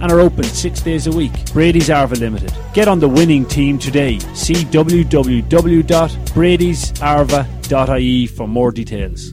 and are open six days a week. Brady's Arva Limited. Get on the winning team today. See www.bradysarva.ie for more details.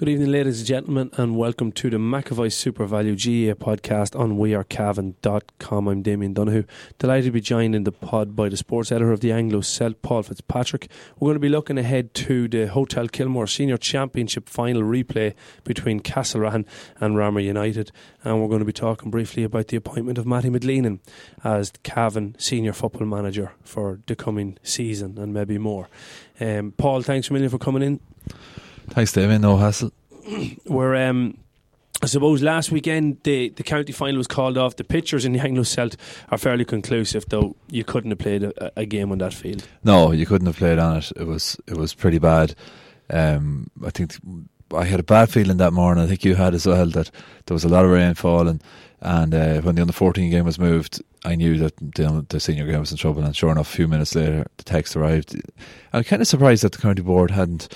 Good evening, ladies and gentlemen, and welcome to the McAvoy SuperValu GA podcast on wearecavan.com. I'm Damien Donahue. Delighted to be joined in the pod by the sports editor of the Anglo Celt, Paul Fitzpatrick. We're going to be looking ahead to the Hotel Kilmore Senior Championship final replay between Castlerahan and Ramor United, and we're going to be talking briefly about the appointment of Mattie McGleenan as Cavan senior football manager for the coming season and maybe more. Um, Paul, thanks a million for coming in. Thanks, David. No hassle. We're, um, I suppose last weekend the, the county final was called off. The pictures in the Anglo Celt are fairly conclusive, though you couldn't have played a, a, game on that field. No, you couldn't have played on it. It was it was pretty bad. Um, I think I had a bad feeling that morning. I think you had as well that there was a lot of rain falling, and uh, when the under fourteen game was moved, I knew that the, the, senior game was in trouble. And sure enough, a few minutes later, the text arrived. I'm kind of surprised that the county board hadn't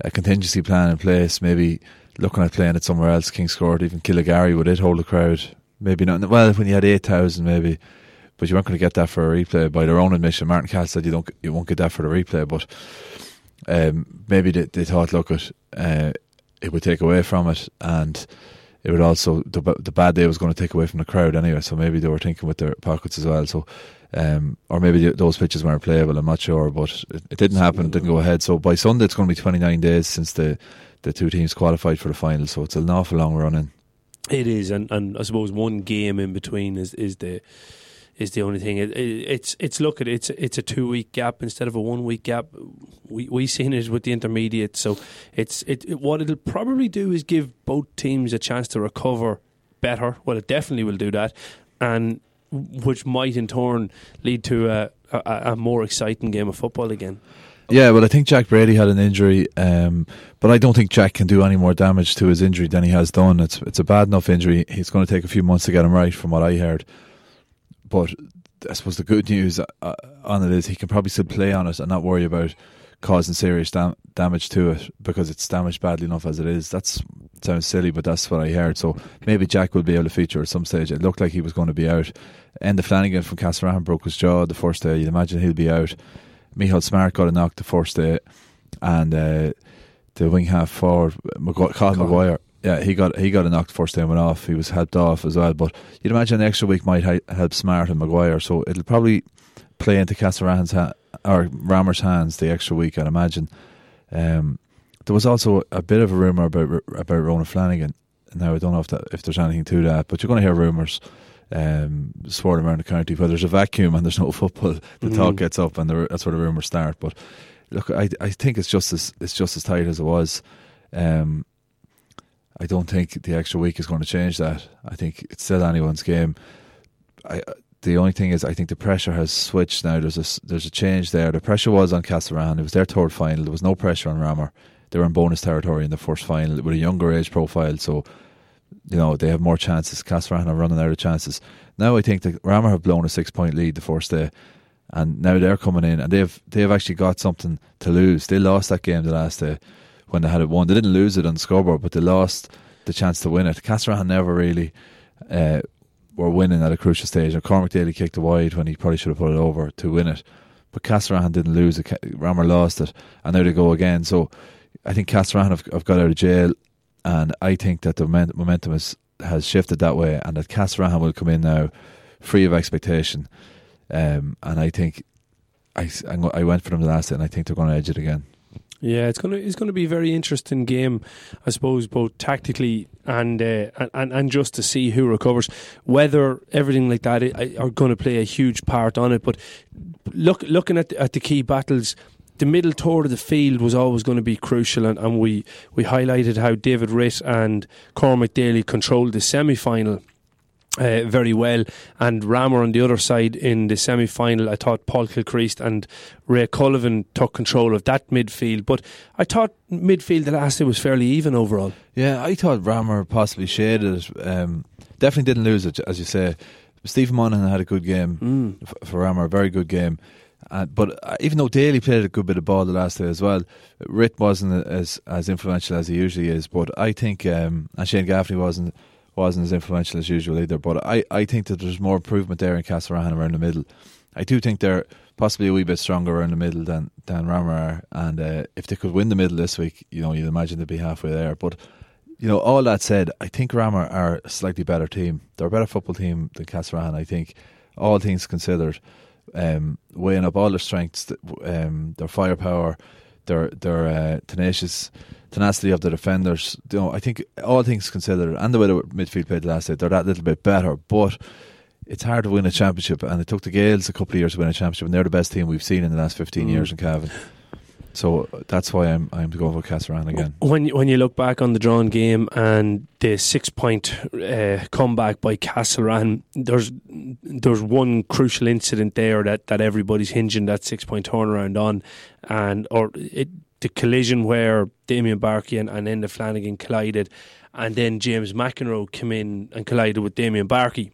a contingency plan in place, maybe looking at playing it somewhere else, Kingscourt, even Killygarry, would it hold a crowd? Maybe not. Well, when you had 8,000, maybe. But you weren't going to get that for a replay by their own admission. Martin Cass said you don't, you won't get that for the replay, but um, maybe they, they, thought, look, it, uh, it would take away from it, and it would also the, the bad day was going to take away from the crowd anyway. So maybe they were thinking with their pockets as well. So um, or maybe those pitches weren't playable. I'm not sure, but it, it didn't happen. It didn't go ahead. So by Sunday, it's going to be 29 days since the the two teams qualified for the final. So it's an awful long run in. It is, and, and I suppose one game in between is is the is the only thing. It, it, it's it's look at it's it's a two week gap instead of a one week gap. We we seen it with the intermediate, so it's it, what it'll probably do is give both teams a chance to recover better. Well, it definitely will do that, and which might in turn lead to a, a, a, more exciting game of football again. Yeah, well, I think Jack Brady had an injury, um, but I don't think Jack can do any more damage to his injury than he has done. It's it's a bad enough injury. He's going to take a few months to get him right, from what I heard. But I suppose the good news uh, on it is he can probably still play on it and not worry about causing serious dam- damage to it because it's damaged badly enough as it is. That's sounds silly, but that's what I heard. So maybe Jack will be able to feature at some stage. It looked like he was going to be out. Enda Flanagan from Castlerahan broke his jaw the first day. You'd imagine he'll be out. Michael Smart got a knock the first day, and uh, the wing half forward, Magu- Colin Maguire. Yeah, he got he got a knock the first time went off. He was helped off as well, but you'd imagine an extra week might ha- help Smart and Maguire. So it'll probably play into Castlerahan's ha- or Ramor's hands the extra week. I'd imagine. Um, there was also a bit of a rumor about about Ronan Flanagan. Now I don't know if that, if there's anything to that, but you're going to hear rumors um, swirling around the county. Where there's a vacuum and there's no football, the mm. talk gets up, and the, that's where the rumors start. But look, I I think it's just as it's just as tight as it was. Um, I don't think the extra week is going to change that. I think it's still anyone's game. I the only thing is, I think the pressure has switched now. There's a there's a change there. The pressure was on Castlerahan. It was their third final. There was no pressure on Ramor. they were in bonus territory in the first final with a younger age profile, so you know they have more chances. Castlerahan are running out of chances. Now I think that Ramor have blown a six point lead the first day, and now they're coming in and they've they've actually got something to lose. They lost that game the last day when they had it won. They didn't lose it on the scoreboard, but they lost the chance to win it. Castlerahan never really. Uh, were winning at a crucial stage. And Cormac Daly kicked a wide when he probably should have put it over to win it. But Castlerahan didn't lose it. Ramor lost it, and there they go again. So I think Castlerahan have, have got out of jail, and I think that the momentum has shifted that way, and that Castlerahan will come in now free of expectation. Um, and I think I, I went for them the last day, and I think they're going to edge it again. Yeah, it's gonna it's gonna be a very interesting game, I suppose, both tactically and uh, and and just to see who recovers. Whether everything like that are going to play a huge part on it, but look looking at the, at the key battles. The middle third of the field was always going to be crucial, and, and we, we highlighted how David Ritt and Cormac Daly controlled the semi final uh, very well. And Ramor on the other side in the semi final, I thought Paul Kilcreast and Ray Cullivan took control of that midfield. But I thought midfield the last day was fairly even overall. Yeah, I thought Ramor possibly shaded it. Um, definitely didn't lose it, as you say. Stephen Monaghan had a good game mm. for Ramor, a very good game. Uh, but uh, even though Daly played a good bit of ball the last day as well, Ritt wasn't as as influential as he usually is. But I think, um, and Shane Gaffney wasn't wasn't as influential as usual either. But I, I think that there's more improvement there in Castlerahan around the middle. I do think they're possibly a wee bit stronger around the middle than than Ramor are. And uh, if they could win the middle this week, you know, you'd imagine they'd be halfway there. But you know, all that said, I think Ramor are a slightly better team. They're a better football team than Castlerahan. I think, all things considered, um, weighing up all their strengths, um, their firepower, their their uh, tenacious tenacity of the defenders. You know, I think all things considered, and the way the midfield played last night, they're that little bit better. But it's hard to win a championship, and it took the Gaels a couple of years to win a championship, and they're the best team we've seen in the last fifteen mm. years in Cavan. So that's why I'm I'm going for Castlerahan again. When when you look back on the drawn game and the six point uh, comeback by Castlerahan, there's there's one crucial incident there that, that everybody's hinging that six point turnaround on, and or it the collision where Damien Barkey and, and Enda Flanagan collided, and then James McEnroe came in and collided with Damien Barkey,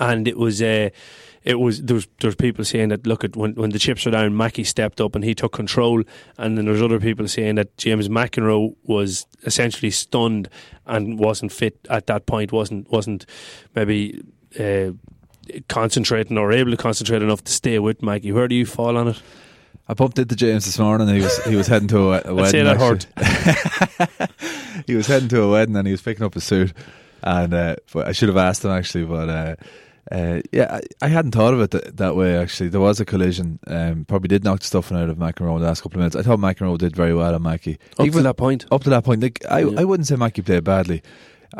and it was uh, it was there was there's people saying that look at when when the chips were down, Mackey stepped up and he took control, and then there's other people saying that James McEnroe was essentially stunned and wasn't fit at that point, wasn't wasn't maybe. Uh, concentrating or able to concentrate enough to stay with Mackey. Where do you fall on it? I bumped into James this morning. He was he was heading to a, a wedding. Say that hurt. he was heading to a wedding and he was picking up a suit. And uh, I should have asked him actually, but uh, uh, yeah, I, I, hadn't thought of it th- that way. Actually, there was a collision. Um, probably did knock the stuffing out of McEnroe in the last couple of minutes. I thought McEnroe did very well on Mackey. Up Even, to that point. Up to that point, like, I yeah. I wouldn't say Mackey played badly.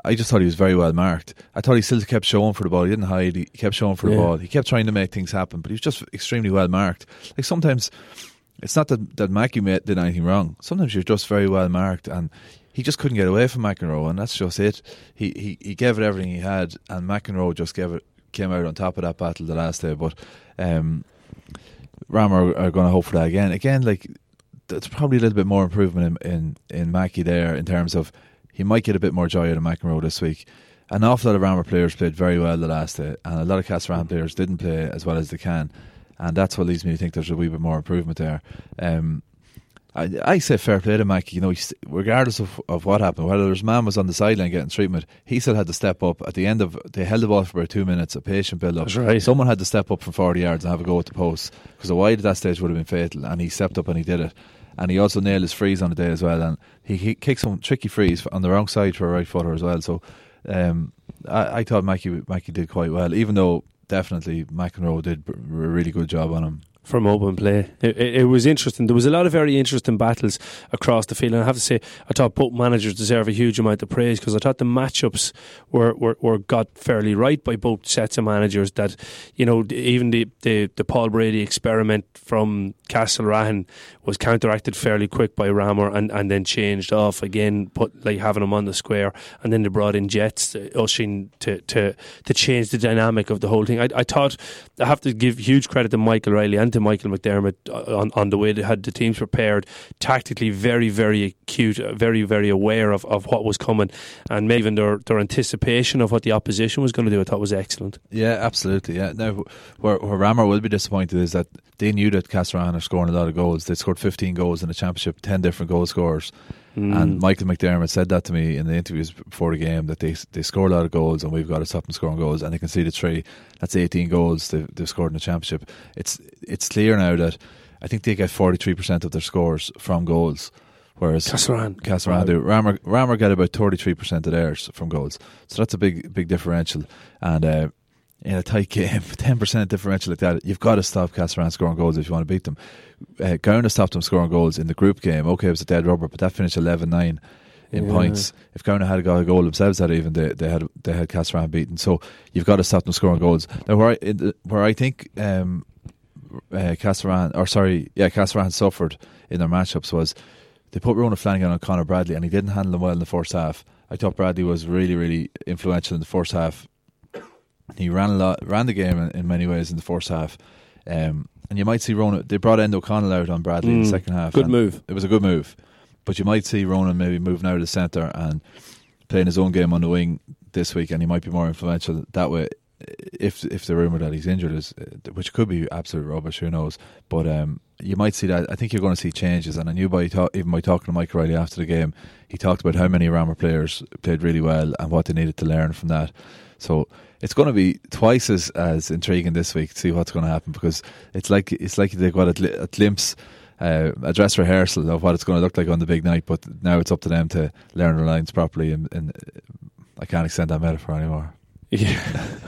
I just thought he was very well marked. I thought he still kept showing for the ball. He didn't hide. He kept showing for yeah. the ball. He kept trying to make things happen, but he was just extremely well marked. Like sometimes it's not that, that Mackey did anything wrong. Sometimes you're just very well marked, and he just couldn't get away from McEnroe, and that's just it. He he, he gave it everything he had, and McEnroe just gave it came out on top of that battle the last day. But um, Ramor are, are going to hope for that again. Again, like there's probably a little bit more improvement in in, in Mackey there in terms of he might get a bit more joy out of McEnroe this week. An awful lot of Ramor players played very well the last day, and a lot of Castlerahan players didn't play as well as they can and that's what leads me to think there's a wee bit more improvement there. Um, I, I say fair play to Mike. You know, regardless of, of what happened, whether his man was on the sideline getting treatment, he still had to step up at the end of. They held the ball for about two minutes, a patient build up. Right. Someone had to step up from forty yards and have a go at the post because a wide at that stage would have been fatal, and he stepped up and he did it. And he also nailed his frees on the day as well, and he, he kicked some tricky frees on the wrong side for a right footer as well. So um, I, I thought Mackey Mackey did quite well, even though definitely McEnroe did a really good job on him from open play. It, it, it, was interesting. There was a lot of very interesting battles across the field, and I have to say, I thought both managers deserve a huge amount of praise because I thought the matchups were, were, were got fairly right by both sets of managers. That you know, even the the, the Paul Brady experiment from Castle Castlerahan was counteracted fairly quick by Ramor, and, and then changed off again, put like having him on the square, and then they brought in Jets uh, ushering to to to change the dynamic of the whole thing. I, I thought I have to give huge credit to Michael Riley and to Michael McDermott uh, on, on the way they had the teams prepared, tactically very, very acute, uh, very, very aware of, of what was coming, and maybe even their, their anticipation of what the opposition was going to do, I thought was excellent. Yeah, absolutely. Yeah. Now, where, where Ramor will be disappointed is that they knew that Castlerahan are scoring a lot of goals. They scored 15 goals in the championship, 10 different goal scorers. Mm. And Michael McDermott said that to me in the interviews before the game that they they score a lot of goals and we've got to stop them scoring goals. And they conceded three. That's 18 goals they've, they've scored in the championship. It's it's clear now that I think they get 43% of their scores from goals. Whereas Castlerahan, Castlerahan do. Rammer, Ramor get about 33% of theirs from goals. So that's a big big differential. And uh, in a tight game, ten percent differential like that, you've got to stop Castlerahan scoring goals if you want to beat them. Uh, Gowna stopped them scoring goals in the group game. Okay, it was a dead rubber, but that finished 11-9 in Yeah. points. If Gowna had got a goal themselves, that even they, they had they had Castlerahan beaten. So you've got to stop them scoring goals. Now where I in the, where I think um, uh, Castlerahan or sorry, yeah, Castlerahan suffered in their matchups was they put Ronan Flanagan on Conor Bradley and he didn't handle them well in the first half. I thought Bradley was really really influential in the first half. He ran a lot, ran the game in, in many ways in the first half. Um, and you might see Ronan. They brought Endo O'Connell out on Bradley in the Mm, second half. Good move. It was a good move, but you might see Ronan maybe moving out of the centre and playing his own game on the wing this week, and he might be more influential that way. If if the rumor that he's injured is, which could be absolute rubbish, who knows? But um, you might see that. I think you're going to see changes, and I knew by talk, even by talking to Mike Riley after the game, he talked about how many Ramor players played really well and what they needed to learn from that. So it's going to be twice as, as intriguing this week to see what's going to happen because it's like it's like they've got a, a glimpse, uh, a dress rehearsal of what it's going to look like on the big night. But now it's up to them to learn their lines properly, and, and I can't extend that metaphor anymore. Yeah,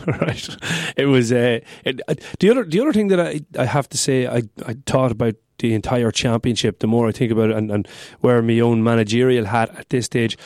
right. It was uh, it, uh, the other the other thing that I I have to say I I thought about the entire championship. The more I think about it, and, and wear my own managerial hat at this stage,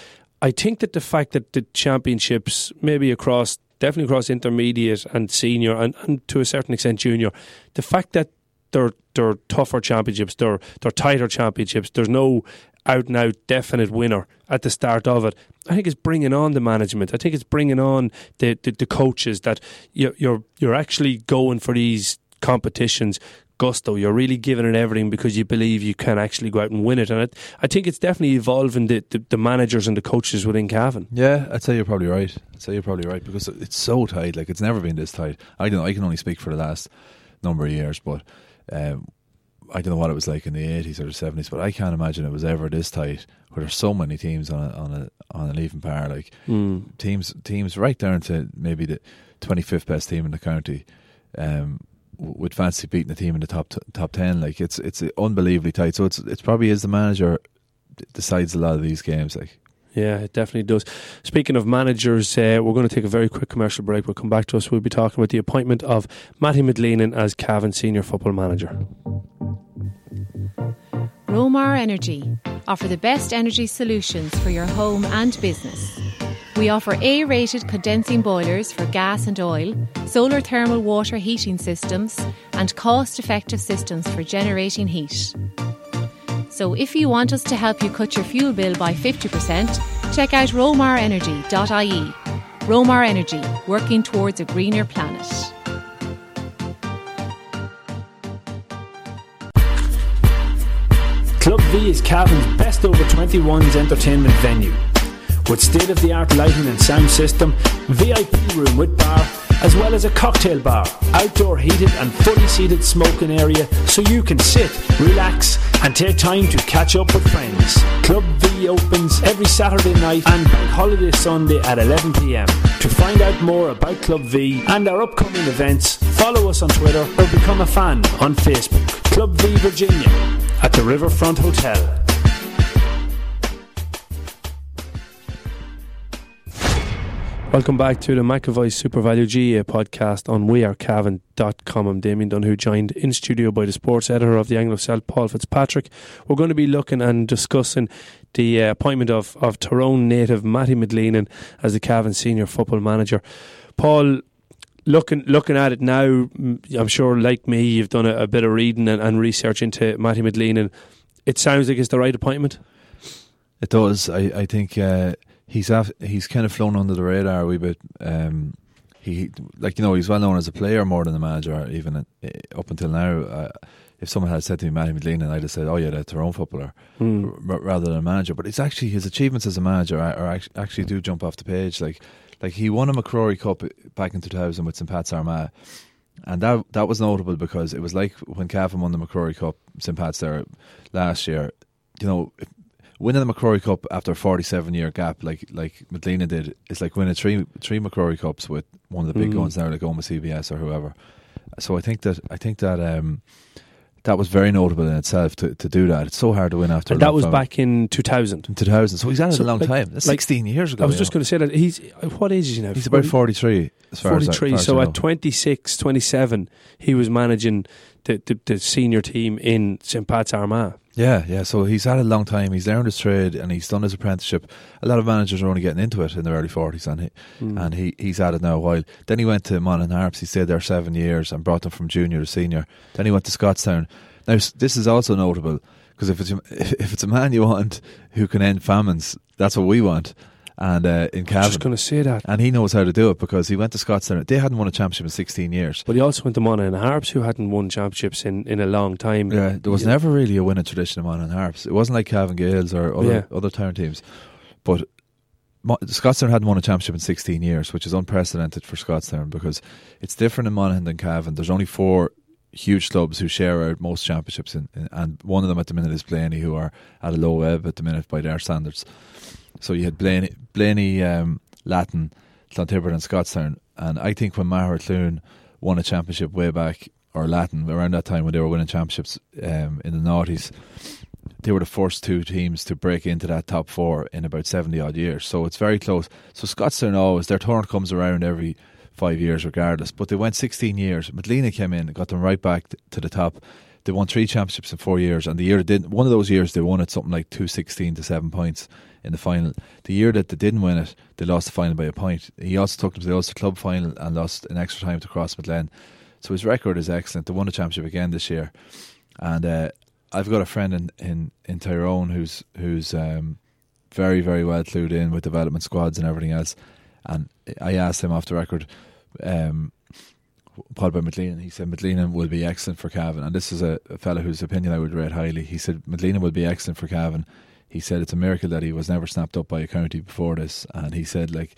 I think that the fact that the championships, maybe across definitely across intermediate and senior, and, and to a certain extent junior, the fact that they're they're tougher championships, they're they're tighter championships. There's no out and out definite winner at the start of it. I think it's bringing on the management. I think it's bringing on the the, the coaches that you're, you're you're actually going for these competitions. Gusto, you're really giving it everything because you believe you can actually go out and win it, and it, I think it's definitely evolving the, the, the managers and the coaches within Cavan. Yeah, I'd say you're probably right. I'd say you're probably right because it's so tight. Like it's never been this tight. I don't. know, I can only speak for the last number of years, but um, I don't know what it was like in the eighties or the seventies. But I can't imagine it was ever this tight. Where there's so many teams on a, on a on an even par. Like Mm. teams teams right down to maybe the 25th best team in the county um w- would fancy beating the team in the top t- top 10 like it's it's unbelievably tight so it's it's probably is the manager decides a lot of these games like Yeah, it definitely does. Speaking of managers, uh, we're going to take a very quick commercial break. We'll come back to us. We'll be talking about the appointment of Mattie McGleenan as Cavan senior football manager. Romar Energy offer the best energy solutions for your home and business. We offer A rated condensing boilers for gas and oil, solar thermal water heating systems, and cost effective systems for generating heat. So if you want us to help you cut your fuel bill by 50%, check out romarenergy.ie. Romar Energy, working towards a greener planet. Club V is Cavan's best over 21s entertainment venue. With state of the art lighting and sound system, VIP room with bar, as well as a cocktail bar, outdoor heated and fully seated smoking area so you can sit, relax, and take time to catch up with friends. Club V opens every Saturday night and Bank Holiday Sunday at 11pm. To find out more about Club V and our upcoming events, follow us on Twitter or become a fan on Facebook. Club V Virginia at the Riverfront Hotel. Welcome back to the McAvoy SuperValu GA podcast on wearecavan.com. I'm Damien Dunn, joined in studio by the sports editor of the Anglo Celt, Paul Fitzpatrick. We're going to be looking and discussing the uh, appointment of, of Tyrone native Mattie McGleenan as the Cavan senior football manager. Paul, looking looking at it now, mm, I'm sure, like me, you've done a, a bit of reading and, and research into Mattie McGleenan. It sounds like it's the right appointment. it does I I think uh, he's af- he's kind of flown under the radar a wee bit um he like you know he's well known as a player more than a manager even uh, up until now uh, if someone had said to me Mattie McGleenan and I'd have said oh yeah that's our own footballer Mm. r- rather than a manager. But it's actually his achievements as a manager are, are act- actually do jump off the page. Like like he won a MacRory Cup back in 2000 with St Pat's Armagh. And that that was notable because it was like when Cavan won the MacRory Cup, St Pat's there last year. You know, winning the MacRory Cup after a 47 year gap, like like McGleenan did, is like winning three three MacRory Cups with one of the big Mm. guns now, like Omagh CBS or whoever. So I think that I think that um, that was very notable in itself to, to do that. It's so hard to win after. And that was back in 2000. In 2000. So he's had it So, a long like- time. That's like- 16 years ago. I was just know. going to say that he's what age is he now? He's about 43. As far as I- 43. far as so I know. at 26, 27, he was managing the, the, the senior team in St. Pat's Armagh. Yeah, yeah. So he's had a long time. He's learned his trade and he's done his apprenticeship. A lot of managers are only getting into it in their early forties, and he Mm. and he he's had it now a while. Then he went to Monaghan Harps. He stayed there seven years and brought them from junior to senior. Then he went to Scotstown. Now this is also notable because if it's if it's a man you want who can end famines, that's what we want. And uh, in I was Cavan, just going to say that. and he knows how to do it because he went to Scotstown. They hadn't won a championship in sixteen years. But he also went to Monaghan Harps, who hadn't won championships in, in a long time. Yeah, there was Yeah. never really a winning tradition of Monaghan Harps. It wasn't like Cavan Gaels or other Yeah. other town teams. But Scotstown hadn't won a championship in 16 years, which is unprecedented for Scotstown because it's different in Monaghan than Cavan. There's only four huge clubs who share out most championships, in, in, and one of them at the minute is Blaney, who are at a low ebb at the minute by their standards. So you had Blaney, Blaney um, Latton, Clontibret, and Scotstown. And I think when Magheracloone won a championship way back, or Latton, around that time when they were winning championships um, in the noughties, they were the first two teams to break into that top four in about 70 odd years. So it's very close. So Scotstown always, their turn comes around every five years regardless. But they went 16 years. McGleenan came in, got them right back to the top. They won three championships in four years. And the year didn't, one of those years they won it something like 216 to seven points in the final. The year that they didn't win it, they lost the final by a point. He also took them to the Ulster Club final and lost in extra time to Crossmaglen. So his record is excellent. They won the championship again this year. And uh, I've got a friend in, in, in Tyrone who's who's um, very very well clued in with development squads and everything else. And I asked him off the record, um, what about McGleenan? He said McGleenan will be excellent for Cavan. And this is a, a fellow whose opinion I would rate highly. He said McGleenan will be excellent for Cavan. He said it's a miracle that he was never snapped up by a county before this. And he said like,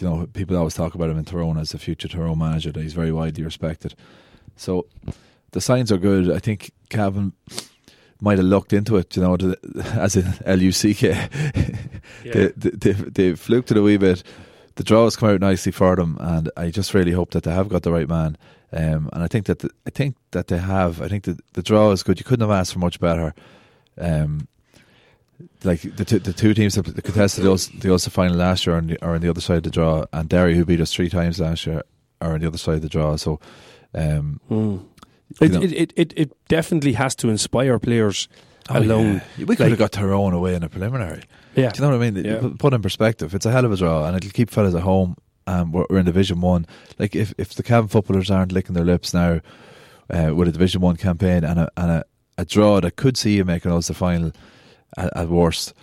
you know, people always talk about him in Tyrone as a future Tyrone manager. That he's very widely respected. So the signs are good. I think Cavan might have looked into it, you know, to, as in L U C K. They, they, they, they fluked it a wee bit. The draw has come out nicely for them, and I just really hope that they have got the right man. Um, and I think that the, I think that they have. I think that the draw is good. You couldn't have asked for much better. Um, like the two, the two teams that contested the Ulster, the Ulster final last year are on, the, are on the other side of the draw, and Derry, who beat us three times last year, are on the other side of the draw. So, um, Mm. It, know- it, it, it, it definitely has to inspire players alone. Oh, yeah. we could Like- have got Tyrone away in a preliminary. Yeah. Do you know what I mean? Yeah. Put- Put in perspective, it's a hell of a draw, and it'll keep fellas at home. Um, we're, we're in Division One. Like if if the Cavan footballers aren't licking their lips now uh, with a Division One campaign and a and a, a draw that could see you making us the final at, worst,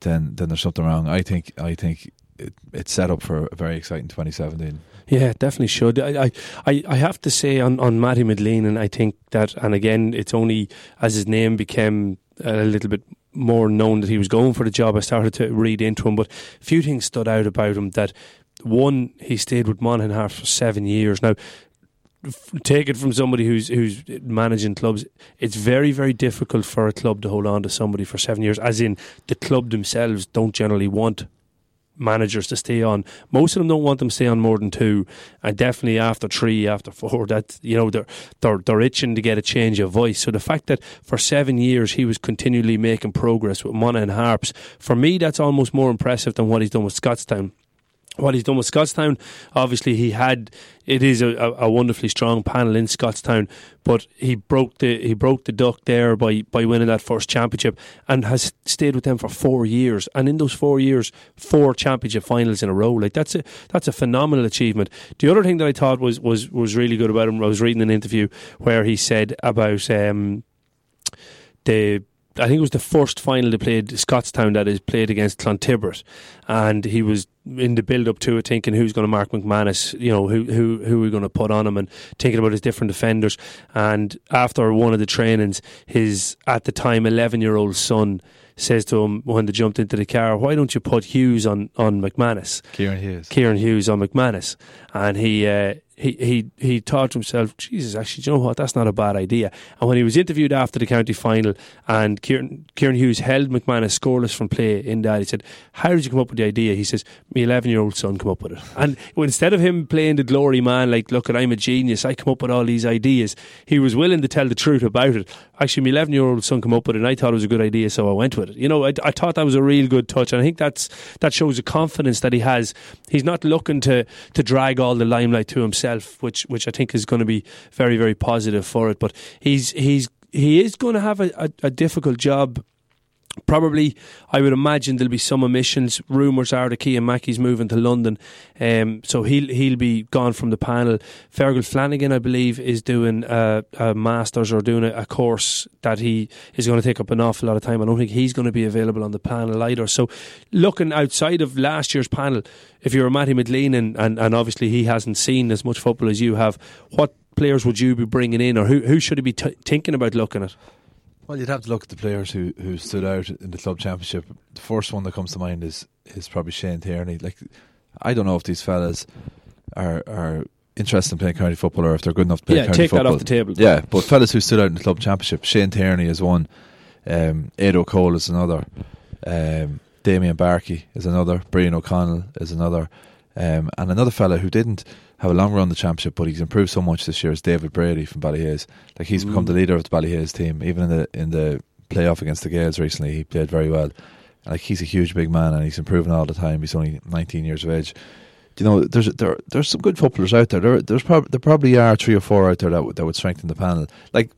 then then there's something wrong. I think I think it, it's set up for a very exciting 2017. Yeah, definitely should. I, I, I- have to say on, on Mattie McGleenan, and I think that, and again, it's only as his name became a little bit more known that he was going for the job, I started to read into him. But a few things stood out about him. That one, he stayed with Monaghan for seven years. Now, take it from somebody who's who's managing clubs. It's very very difficult for a club to hold on to somebody for seven years. As in, the club themselves don't generally want managers to stay on. Most of them don't want them to stay on more than two, and definitely after three, after four, that you know they're they're they're itching to get a change of voice. So the fact that for seven years he was continually making progress with Monaghan Harps, for me that's almost more impressive than what he's done with Scotstown what he's done with Scotstown, obviously he had it is a, a, wonderfully strong panel in Scotstown, but he broke the he broke the duck there by by winning that first championship and has stayed with them for four years. And in those four years, four championship finals in a row. Like that's a that's a phenomenal achievement. The other thing that I thought was was was really good about him, I was reading an interview where he said about um, the I think it was the first final they played Scotstown that is played against Clontibret, and he was in the build up to it thinking who's going to mark McManus, you know who who who are we going to put on him, and thinking about his different defenders. And after one of the trainings, his at the time eleven year old son says to him when they jumped into the car, "Why don't you put Hughes on on McManus?" Kieran Hughes. Kieran Hughes on McManus, and he uh, he he he thought to himself, "Jesus, actually, you know what? That's not a bad idea." And when he was interviewed after the county final, and Kieran Kieran Hughes held McManus scoreless from play in that, he said, "How did you come up with the idea. He says, "My eleven-year-old son come up with it." And instead of him playing the glory man, like, "Look, I'm a genius. I come up with all these ideas," he was willing to tell the truth about it. Actually, my eleven-year-old son come up with it, and I thought it was a good idea, so I went with it. You know, I, I thought that was a real good touch, and I think that's that shows the confidence that he has. He's not looking to to drag all the limelight to himself, which which I think is going to be very very positive for it. But he's he's he is going to have a, a, a difficult job Probably, I would imagine there'll be some omissions. Rumours are that Cian Mackey's moving to London, um, so he'll he'll be gone from the panel. Fergal Flanagan, I believe, is doing a, a masters or doing a, a, course that he is going to take up an awful lot of time. I don't think he's going to be available on the panel either. So, looking outside of last year's panel, if you're a Mattie McGleenan and, and, and obviously he hasn't seen as much football as you have, what players would you be bringing in, or who who should he be t- thinking about looking at? Well, you'd have to look at the players who, who stood out in the club championship. The first one that comes to mind is is probably Shane Tierney. Like, I don't know if these fellas are are interested in playing county football or if they're good enough to play yeah, county take football. that off the table. Yeah, but fellas who stood out in the club championship, Shane Tierney is one, um, Edo Cole is another, um, Damien Barkey is another, Brian O'Connell is another, um, and another fella who didn't have a long run in the championship, but he's improved so much this year. Is David Brady from Ballyhaise? Like he's mm. become the leader of the Ballyhaise team. Even in the in the playoff against the Gaels recently, he played very well. Like he's a huge big man, and he's improving all the time. He's only 19 years of age. Do You know, there's there there's some good footballers out there. There there's prob- there probably are three or four out there that w- that would strengthen the panel. Like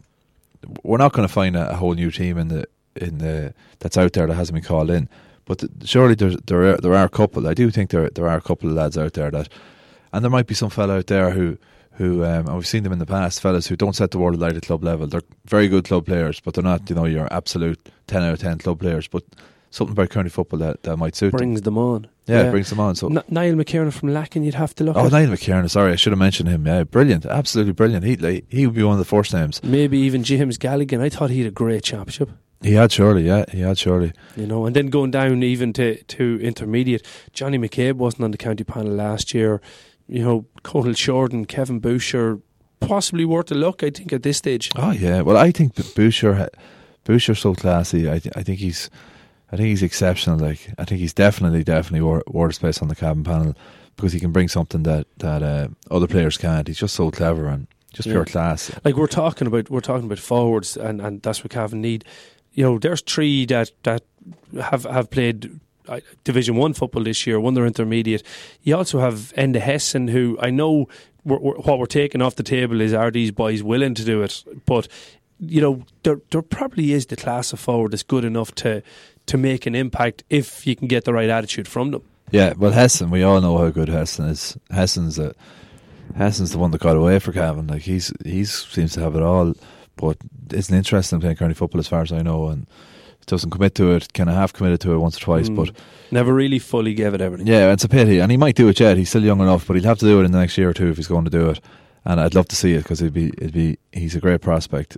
we're not going to find a, a, whole new team in the in the that's out there that hasn't been called in. But surely there's, there are, there are a couple. I do think there there are a couple of lads out there that and there might be some fella out there who who um, and we've seen them in the past, fellas who don't set the world alight at club level. They're very good club players, but they're not, you know, your absolute ten out of ten club players. But something about county football that, that might suit them. brings them, them on. Yeah, yeah, brings them on. So N- Niall McKiernan from Lacken, you'd have to look. Oh, at. Niall McKiernan. Sorry, I should have mentioned him. Yeah, brilliant, absolutely brilliant. He like, he would be one of the first names. Maybe even James Galligan. I thought he had a great championship. He had surely, yeah, he had surely. You know, and then going down even to, to intermediate, Johnny McCabe wasn't on the county panel last year you know, Cotal Shorten, Kevin Boucher, possibly worth a look. I think at this stage. Oh yeah, well I think Boucher, Boucher's so classy. I th- I think he's, I think he's exceptional. Like I think he's definitely definitely worth, worth space on the Cavan panel because he can bring something that that uh, other players can't. He's just so clever and just yeah. pure class. Like we're talking about, we're talking about forwards, and, and that's what Cavan need. You know, there's three that that have have played uh, Division One football this year, won their intermediate. You also have Enda Hessen, who I know we're, we're, what we're taking off the table is are these boys willing to do it? But you know, there there probably is the class of forward that's good enough to to make an impact if you can get the right attitude from them. Yeah, well, Hessen, we all know how good Hessen is. Hessen's a Hessen's the one that got away for Cavan. Like he's he's seems to have it all, but isn't interested in playing county football as far as I know, and doesn't commit to it, kind of half committed to it once or twice, mm. but never really fully gave it everything. Yeah, it's a pity, and he might do it yet. He's still young enough, but he'll have to do it in the next year or two if he's going to do it. And I'd love to see it because it'd be it'd be he's a great prospect.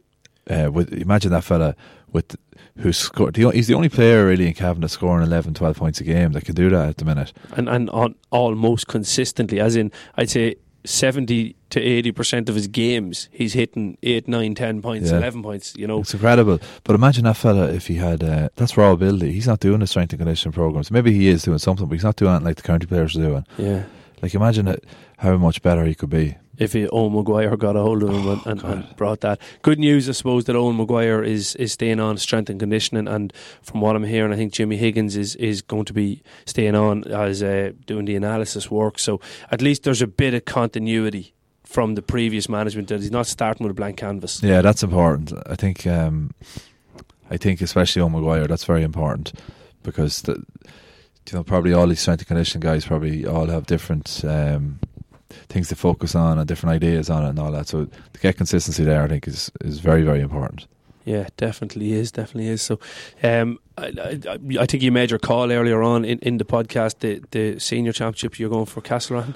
Uh, with imagine that fella with who scored. He's the only player really in Cavan that's scoring 11, 12 points a game that can do that at the minute, and and on almost consistently. As in, I'd say 70 to 80% of his games, he's hitting 8, 9, 10 points, yeah. 11 points, you know. It's incredible. But imagine that fella if he had, uh, that's raw ability. He's not doing the strength and conditioning programs. Maybe he is doing something, but he's not doing it like the county players are doing. Yeah. Like imagine how much better he could be if he, Owen Maguire got a hold of him oh, and, and, brought that. Good news, I suppose, that Owen Maguire is, is staying on strength and conditioning, and from what I'm hearing, I think Jimmy Higgins is, is going to be staying on as uh, doing the analysis work. So at least there's a bit of continuity from the previous management that he's not starting with a blank canvas. Yeah, that's important. I think, um, I think especially Owen Maguire, that's very important because the, you know probably all these strength and conditioning guys probably all have different. Um, things to focus on and different ideas on it and all that. So to get consistency there, I think is is very very important. Yeah, definitely is, definitely is. So, um, I, I, I, think you made your call earlier on in, in the podcast. The the senior championship, you're going for Castlerahan.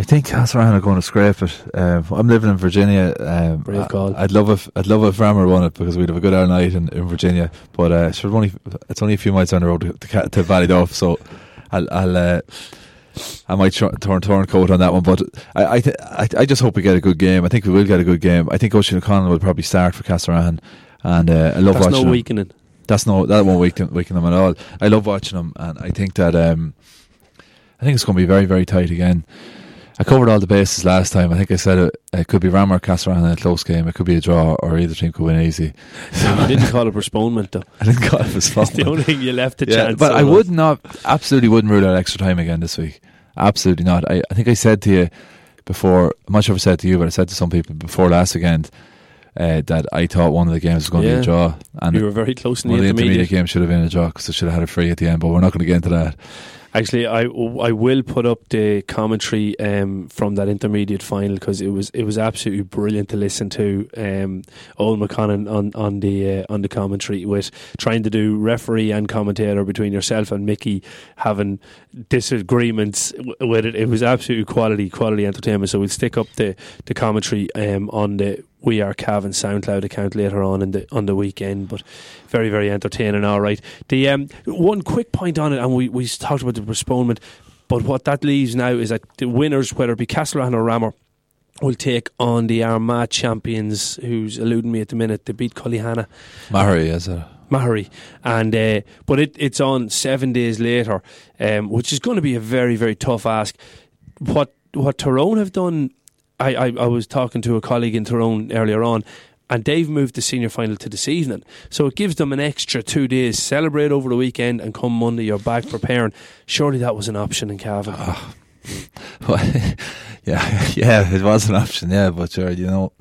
I think Castlerahan are going to scrape it. Um, I'm living in Virginia. Um, Brave call. I, would love if I'd love if Ramor won it because we'd have a good hour night in, in Virginia. But uh, sure, only it's only a few miles down the road to, to, to Ballyduff, so I'll, I'll uh, I might tr- turn turncoat on that one, but I I, th- I, I just hope we get a good game. I think we will get a good game. I think Oisin O'Connell will probably start for Castlerahan, and uh, I love That's watching. no weakening. that's no that won't weaken weaken them at all. I love watching them, and I think that um, I think it's going to be very very tight again. I covered all the bases last time. I think I said it, it could be Ramor or Castlerahan in a close game. It could be a draw, or either team could win easy. you didn't call it postponement, though. I didn't call it postponement. It's the only thing you left the yeah, chance. but so I would not, absolutely wouldn't rule out extra time again this week. Absolutely not. I, I think I said to you before, I'm not sure if I said to you, but I said to some people before last weekend uh, that I thought one of the games was going to be a draw. And You were very close in one the of the intermediate intermediate. games should have been a draw because they should have had a free at the end, but we're not going to get into that. Actually, I, I will put up the commentary um, from that intermediate final because it was it was absolutely brilliant to listen to. Um, Owen McConnon on on the uh, on the commentary with trying to do referee and commentator between yourself and Mickey having disagreements with it. It was absolutely quality quality entertainment. So we'll stick up the the commentary um, on the We Are Cavan SoundCloud account later on in the on the weekend. But very very entertaining. All right. The um, one quick point on it, and we we talked about the postponement. But what that leaves now is that the winners, whether it be Castlerahan or Ramor, will take on the Armagh champions, who's eluding me at the minute. They beat Cullyhanna. Maghery, is it? Maghery, and uh, but it, it's on seven days later, um, which is going to be a very very tough ask. What what Tyrone have done, I, I, I was talking to a colleague in Tyrone earlier on, and they've moved the senior final to this evening, so it gives them an extra two days. Celebrate over the weekend, and come Monday you're back preparing. Surely that was an option in Cavan. Ah. yeah, yeah, it was an option, yeah, but sure, you know,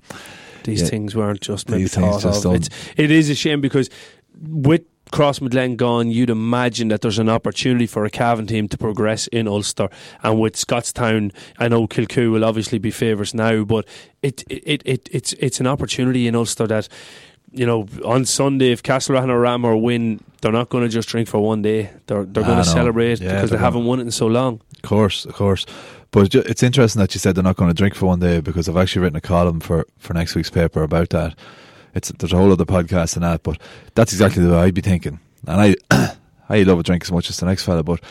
These Yeah. things weren't just maybe thought just of. It's, it is a shame because with Crossmaglen gone, you'd imagine that there's an opportunity for a Cavan team to progress in Ulster. And with Scotstown, I know Kilcoo will obviously be favourites now, but it, it, it, it's, it's an opportunity in Ulster that, you know, on Sunday, if Castlerahan or Ramor win, they're not going to just drink for one day. They're, they're going no. to celebrate Yeah, because they haven't won it in so long. Of course, of course. But it's interesting that you said they're not going to drink for one day because I've actually written a column for, for next week's paper about that. It's there's a whole other podcast and that, but that's exactly the way I'd be thinking. And I I love a drink as much as the next fella, but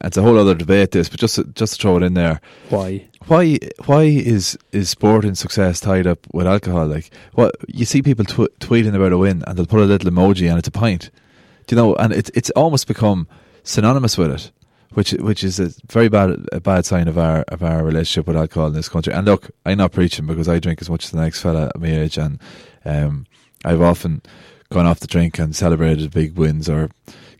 it's a whole other debate. This, but just to, just to throw it in there, Why? why why is is sporting success tied up with alcohol? Like what you see people tw- tweeting about a win and they'll put a little emoji and it's a pint, Do you know, and it's it's almost become synonymous with it, which which is a very bad a bad sign of our of our relationship with alcohol in this country. And look, I'm not preaching because I drink as much as the next fella at my age, and um, I've often gone off the drink and celebrated big wins or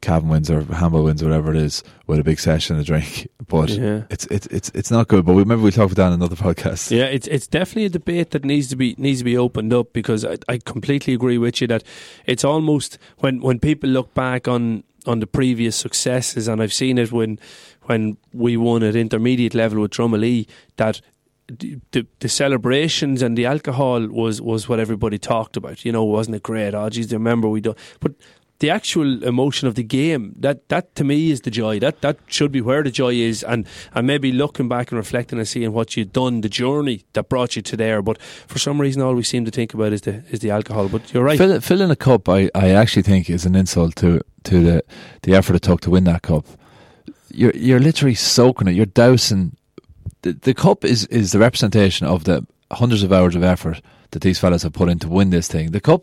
Cavan wins or handball wins, whatever it is, with a big session of drink. But Yeah. it's it's it's it's not good. But we, maybe we'll talk about that in another podcast. Yeah, it's it's definitely a debate that needs to be needs to be opened up because I, I completely agree with you that it's almost when when people look back on on the previous successes and I've seen it when when we won at intermediate level with Drumalee that the, the, celebrations and the alcohol was was what everybody talked about. You know, wasn't it great? Oh, geez, remember we do, but the actual emotion of the game that that to me is the joy that that should be where the joy is and and maybe looking back and reflecting and seeing what you've done the journey that brought you to there but for some reason all we seem to think about is the is the alcohol but you're right Fill, filling a cup, I, I actually think is an insult to to the the effort it took to win that cup. You're you're literally soaking it. You're dousing. The, the cup is is the representation of the hundreds of hours of effort that these fellas have put in to win this thing. The cup,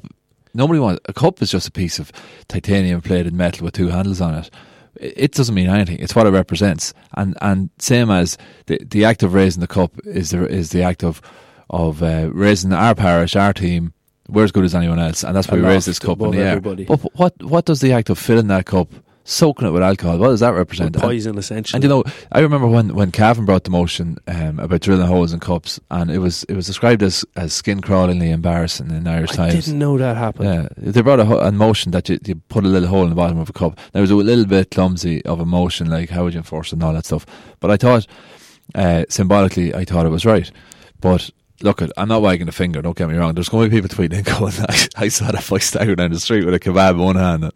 nobody wants a cup is just a piece of titanium plated metal with two handles on it. It doesn't mean anything. It's what it represents, and and same as the the act of raising the cup is the is the act of of uh, raising our parish, our team. We're as good as anyone else, and that's why we raise this cup in the air. everybody. But what what does the act of filling that cup, soaking it with alcohol, what does that represent? And- poison essentially and you know, I remember when when Cavan brought the motion um, about drilling holes in cups, and it was it was described as as skin crawlingly embarrassing in Irish I Times. I didn't know that happened Yeah, they brought a, ho- a motion that you, you put a little hole in the bottom of a cup. There was a little bit clumsy of a motion, like how would you enforce it and all that stuff. But I thought, uh, symbolically, I thought it was right. But look, at, I'm not wagging the finger. Don't get me wrong. There's going to be people tweeting and going, I, I saw that boy stagger down the street with a kebab in one hand.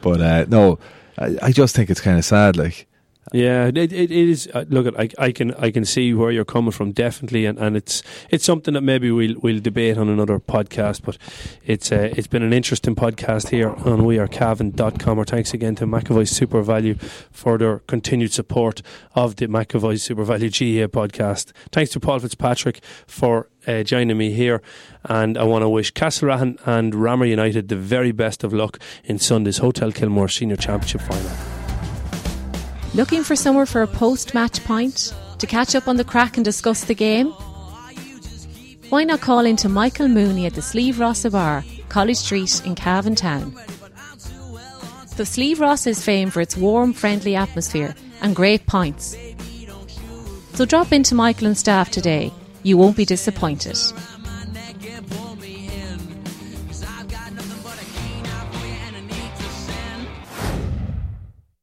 But uh, no, I, I just think it's kind of sad. Like, Yeah, it, it, it is. Uh, look, I, I can I can see where you're coming from, definitely, and, and it's it's something that maybe we'll we'll debate on another podcast. But it's uh, it's been an interesting podcast here on wearecavan.com. Our thanks again to McAvoy SuperValu for their continued support of the McAvoy SuperValu GA podcast. Thanks to Paul Fitzpatrick for uh, joining me here, and I want to wish Castlerahan and Ramor United the very best of luck in Sunday's Hotel Kilmore Senior Championship final. Looking for somewhere for a post match pint? To catch up on the crack and discuss the game? Why not call into Michael Mooney at the Sleeve Rossa Bar, College Street in Cavan Town? The Sleeve Ross is famed for its warm, friendly atmosphere and great pints. So drop into Michael and staff today. You won't be disappointed.